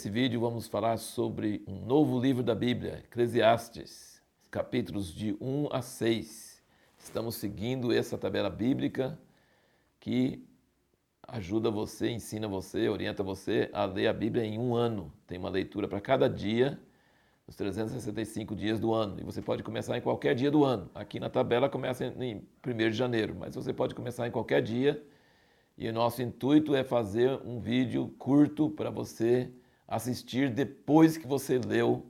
Nesse vídeo vamos falar sobre um novo livro da Bíblia, Eclesiastes, capítulos de 1 a 6. Estamos seguindo essa tabela bíblica que ajuda você, ensina você, orienta você a ler a Bíblia em um ano. Tem uma leitura para cada dia, os 365 dias do ano. E você pode começar em qualquer dia do ano. Aqui na tabela começa em 1 de janeiro, mas você pode começar em qualquer dia e o nosso intuito é fazer um vídeo curto para você assistir depois que você leu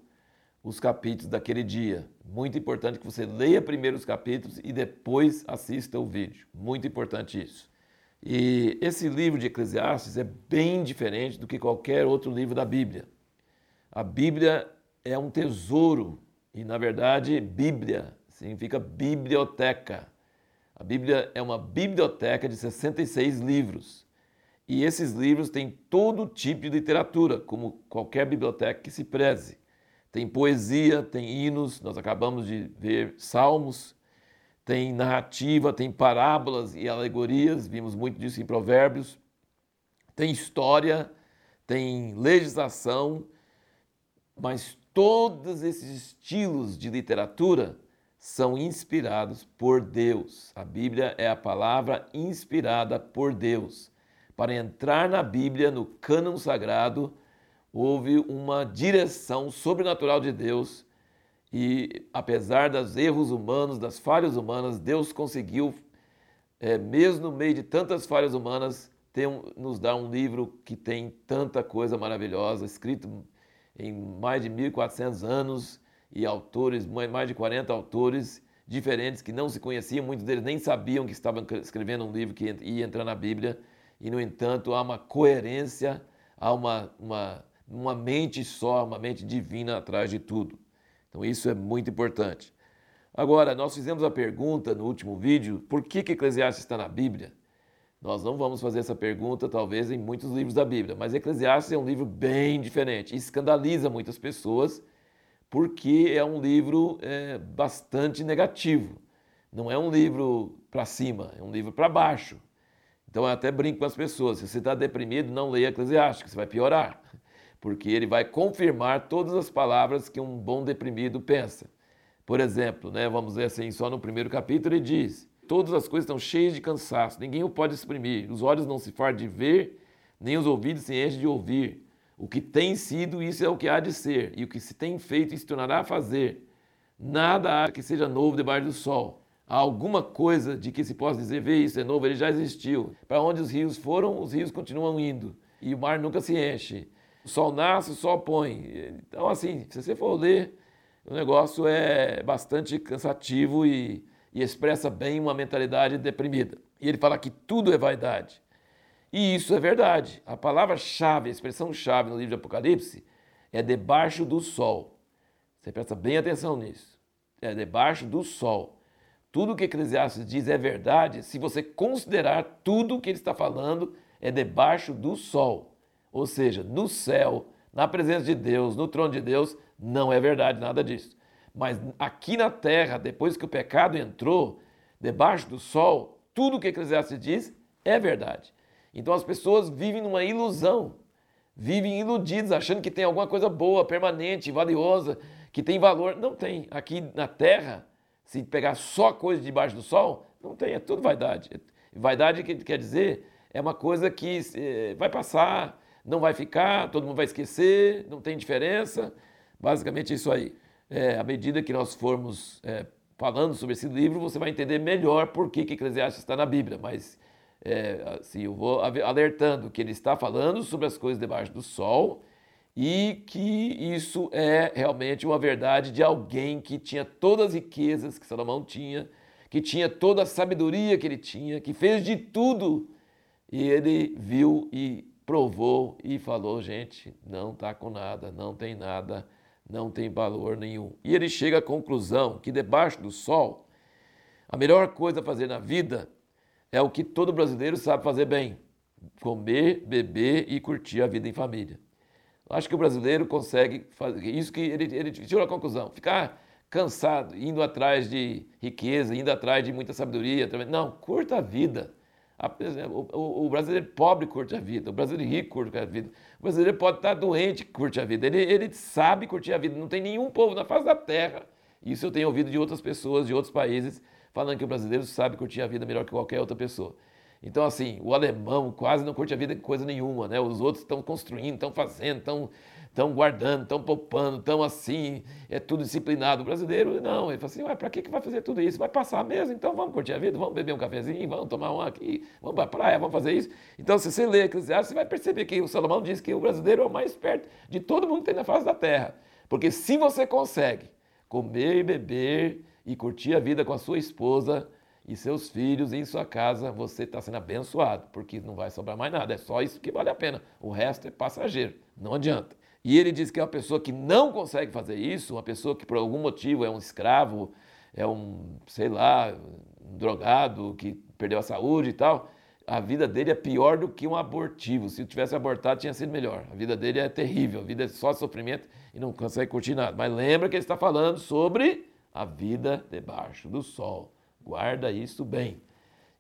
os capítulos daquele dia. Muito importante que você leia primeiro os capítulos e depois assista o vídeo. Muito importante isso. E esse livro de Eclesiastes é bem diferente do que qualquer outro livro da Bíblia. A Bíblia é um tesouro e, na verdade, Bíblia significa biblioteca. A Bíblia é uma biblioteca de 66 livros. E esses livros têm todo tipo de literatura, como qualquer biblioteca que se preze. Tem poesia, tem hinos, nós acabamos de ver salmos, tem narrativa, tem parábolas e alegorias, vimos muito disso em Provérbios. Tem história, tem legislação, mas todos esses estilos de literatura são inspirados por Deus. A Bíblia é a palavra inspirada por Deus. Para entrar na Bíblia, no cânon sagrado, houve uma direção sobrenatural de Deus e, apesar dos erros humanos, das falhas humanas, Deus conseguiu, é, mesmo no meio de tantas falhas humanas, ter, nos dar um livro que tem tanta coisa maravilhosa, escrito em mais de 1400 anos e autores, mais de 40 autores diferentes que não se conheciam, muitos deles nem sabiam que estavam escrevendo um livro que ia entrar na Bíblia, e no entanto há uma coerência, há uma, uma, uma mente só, uma mente divina atrás de tudo. Então isso é muito importante. Agora, nós fizemos a pergunta no último vídeo, por que, que Eclesiastes está na Bíblia? Nós não vamos fazer essa pergunta, talvez, em muitos livros da Bíblia, mas Eclesiastes é um livro bem diferente escandaliza muitas pessoas porque é um livro é, bastante negativo. Não é um livro para cima, é um livro para baixo. Então eu até brinco com as pessoas: se você está deprimido, não leia Eclesiastes, você vai piorar, porque ele vai confirmar todas as palavras que um bom deprimido pensa. Por exemplo, né, vamos ver assim, só no primeiro capítulo ele diz: todas as coisas estão cheias de cansaço, ninguém o pode exprimir, os olhos não se fartam de ver, nem os ouvidos se enchem de ouvir. O que tem sido, isso é o que há de ser, e o que se tem feito, isso tornará a fazer. Nada há que seja novo debaixo do sol. Há alguma coisa de que se possa dizer, vê, isso é novo, ele já existiu. Para onde os rios foram, os rios continuam indo. E o mar nunca se enche. O sol nasce, o sol põe. Então, assim, se você for ler, o negócio é bastante cansativo e, e expressa bem uma mentalidade deprimida. E ele fala que tudo é vaidade. E isso é verdade. A palavra-chave, a expressão-chave no livro de Apocalipse é debaixo do sol. Você presta bem atenção nisso. É debaixo do sol. Tudo que Eclesiastes diz é verdade se você considerar tudo o que ele está falando é debaixo do sol. Ou seja, no céu, na presença de Deus, no trono de Deus, não é verdade nada disso. Mas aqui na terra, depois que o pecado entrou, debaixo do sol, tudo o que Eclesiastes diz é verdade. Então as pessoas vivem numa ilusão, vivem iludidas, achando que tem alguma coisa boa, permanente, valiosa, que tem valor. Não tem. Aqui na Terra, se pegar só coisa debaixo do sol, não tem, é tudo vaidade. Vaidade quer dizer é uma coisa que é, vai passar, não vai ficar, todo mundo vai esquecer, não tem diferença. Basicamente é isso aí. É, à medida que nós formos é, falando sobre esse livro, você vai entender melhor por que, que Eclesiastes está na Bíblia. Mas é, assim, eu vou alertando que ele está falando sobre as coisas debaixo do sol e que isso é realmente uma verdade de alguém que tinha todas as riquezas que Salomão tinha, que tinha toda a sabedoria que ele tinha, que fez de tudo e ele viu e provou e falou: gente, não está com nada, não tem nada, não tem valor nenhum. E ele chega à conclusão que debaixo do sol, a melhor coisa a fazer na vida é o que todo brasileiro sabe fazer bem: comer, beber e curtir a vida em família. Acho que o brasileiro consegue fazer isso que ele, ele tirou a conclusão: ficar cansado, indo atrás de riqueza, indo atrás de muita sabedoria. Não, curta a vida. O, brasileiro pobre curte a vida, o brasileiro rico curte a vida, o brasileiro pode estar doente curte a vida, ele, ele sabe curtir a vida, não tem nenhum povo na face da terra. Isso eu tenho ouvido de outras pessoas, de outros países, falando que o brasileiro sabe curtir a vida melhor que qualquer outra pessoa. Então, assim, o alemão quase não curte a vida coisa nenhuma, né? Os outros estão construindo, estão fazendo, estão estão guardando, estão poupando, estão assim, é tudo disciplinado. O brasileiro, não, ele fala assim, para que, que vai fazer tudo isso? Vai passar mesmo, então vamos curtir a vida, vamos beber um cafezinho, vamos tomar um aqui, vamos para a praia, vamos fazer isso. Então, se você lê Eclesiastes, você vai perceber que o Salomão diz que o brasileiro é o mais perto de todo mundo que tem na face da terra. Porque se você consegue comer e beber e curtir a vida com a sua esposa, e seus filhos em sua casa, você está sendo abençoado, porque não vai sobrar mais nada, é só isso que vale a pena. O resto é passageiro, não adianta. E ele diz que é uma pessoa que não consegue fazer isso, uma pessoa que por algum motivo é um escravo, é um, sei lá, um drogado que perdeu a saúde e tal, a vida dele é pior do que um abortivo. Se tivesse abortado, tinha sido melhor. A vida dele é terrível, a vida é só sofrimento e não consegue curtir nada. Mas lembra que ele está falando sobre a vida debaixo do sol. Guarda isso bem.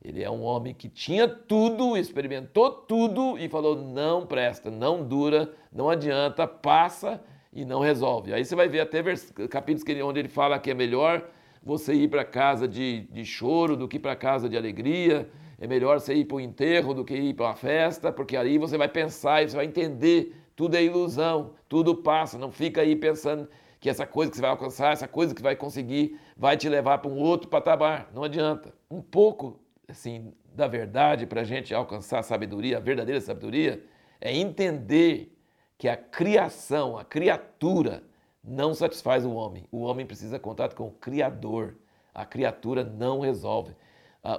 Ele é um homem que tinha tudo, experimentou tudo e falou: não presta, não dura, não adianta, passa e não resolve. Aí você vai ver até capítulos que ele, onde ele fala que é melhor você ir para casa de, de choro do que para casa de alegria. É melhor você ir para o enterro do que ir para uma festa, porque aí você vai pensar e você vai entender. Tudo é ilusão, tudo passa. Não fica aí pensando que essa coisa que você vai alcançar, essa coisa que vai conseguir, vai te levar para um outro patamar. Não adianta. Um pouco assim, da verdade para a gente alcançar a sabedoria, a verdadeira sabedoria, é entender que a criação, a criatura, não satisfaz o homem. O homem precisa de contato com o Criador. A criatura não resolve.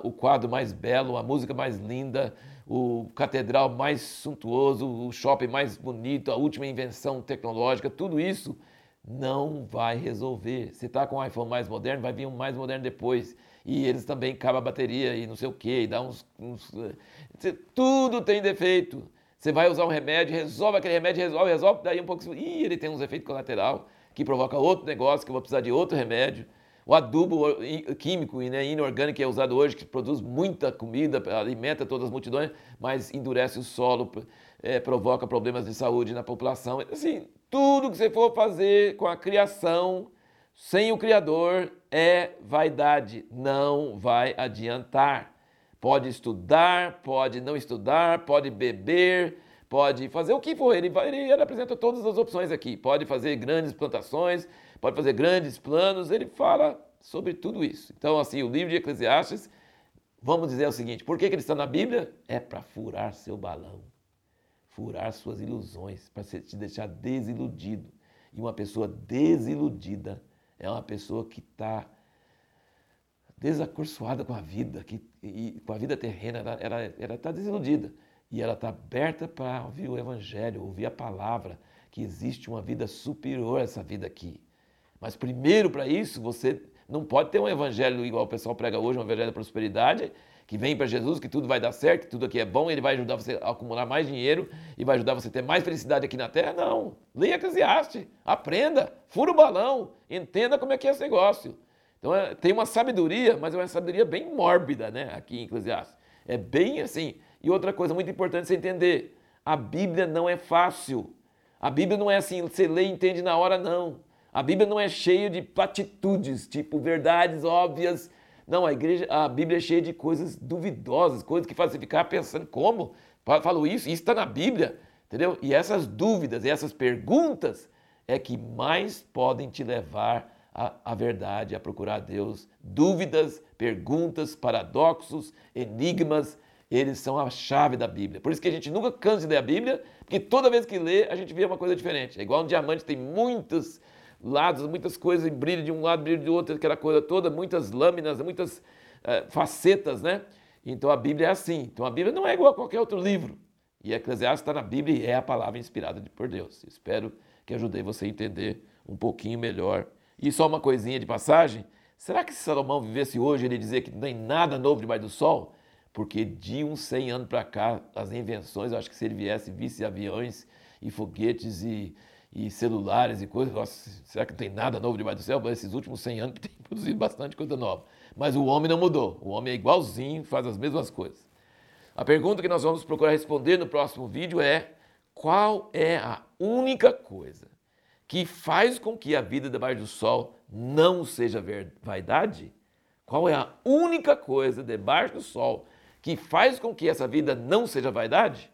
o quadro mais belo, a música mais linda, o catedral mais suntuoso, o shopping mais bonito, a última invenção tecnológica, tudo isso não vai resolver. Se está com um iPhone mais moderno, vai vir um mais moderno depois e eles também acabam a bateria e não sei o que, e dá uns, uns, Tudo tem defeito. Você vai usar um remédio, resolve aquele remédio, resolve, resolve, daí um pouco. Ih, ele tem uns efeitos colaterais que provoca outro negócio, que eu vou precisar de outro remédio. O adubo químico né, inorgânico que é usado hoje, que produz muita comida, alimenta todas as multidões, mas endurece o solo, é, provoca problemas de saúde na população. Assim, tudo que você for fazer com a criação sem o Criador é vaidade, não vai adiantar. Pode estudar, pode não estudar, pode beber, pode fazer o que for. Ele, vai, ele apresenta todas as opções aqui. Pode fazer grandes plantações, pode fazer grandes planos. Ele fala sobre tudo isso. Então, assim, o livro de Eclesiastes, vamos dizer o seguinte: por que, que ele está na Bíblia? É para furar seu balão, furar suas ilusões, para te deixar desiludido. E uma pessoa desiludida é uma pessoa que está desacursoada com a vida, que, e, com a vida terrena, ela está desiludida. E ela está aberta para ouvir o Evangelho, ouvir a palavra, que existe uma vida superior a essa vida aqui. Mas primeiro para isso, você não pode ter um evangelho igual o pessoal prega hoje, um evangelho da prosperidade, que vem para Jesus, que tudo vai dar certo, que tudo aqui é bom, ele vai ajudar você a acumular mais dinheiro e vai ajudar você a ter mais felicidade aqui na terra. Não. Leia Eclesiastes, aprenda, fura o balão, entenda como é que é esse negócio. Então é, tem uma sabedoria, mas é uma sabedoria bem mórbida, né, aqui em Eclesiastes. É bem assim. E outra coisa muito importante você entender, a Bíblia não é fácil. A Bíblia não é assim, você lê e entende na hora, não. A Bíblia não é cheia de platitudes, tipo verdades óbvias não, a igreja, a Bíblia é cheia de coisas duvidosas, coisas que fazem ficar pensando como? Falou isso, isso está na Bíblia, entendeu? E essas dúvidas essas perguntas é que mais podem te levar à, à verdade, a procurar Deus. Dúvidas, perguntas, paradoxos, enigmas, eles são a chave da Bíblia. Por isso que a gente nunca cansa de ler a Bíblia, porque toda vez que lê, a gente vê uma coisa diferente. É igual um diamante, tem muitas lados, muitas coisas, brilho de um lado, brilho de outro, aquela coisa toda, muitas lâminas, muitas é, facetas, né? Então a Bíblia é assim. Então a Bíblia não é igual a qualquer outro livro. E Eclesiastes está na Bíblia e é a palavra inspirada por Deus. Espero que ajudei você a entender um pouquinho melhor. E só uma coisinha de passagem: será que se Salomão vivesse hoje, ele dizer que não tem nada novo debaixo do sol? Porque de uns 100 anos para cá, as invenções, eu acho que se ele viesse, visse aviões e foguetes e e celulares e coisas. Nossa, será que não tem nada novo debaixo do céu? Esses últimos 100 anos tem produzido bastante coisa nova. Mas o homem não mudou. O homem é igualzinho, faz as mesmas coisas. A pergunta que nós vamos procurar responder no próximo vídeo é: qual é a única coisa que faz com que a vida debaixo do sol não seja vaidade? Qual é a única coisa debaixo do sol que faz com que essa vida não seja vaidade?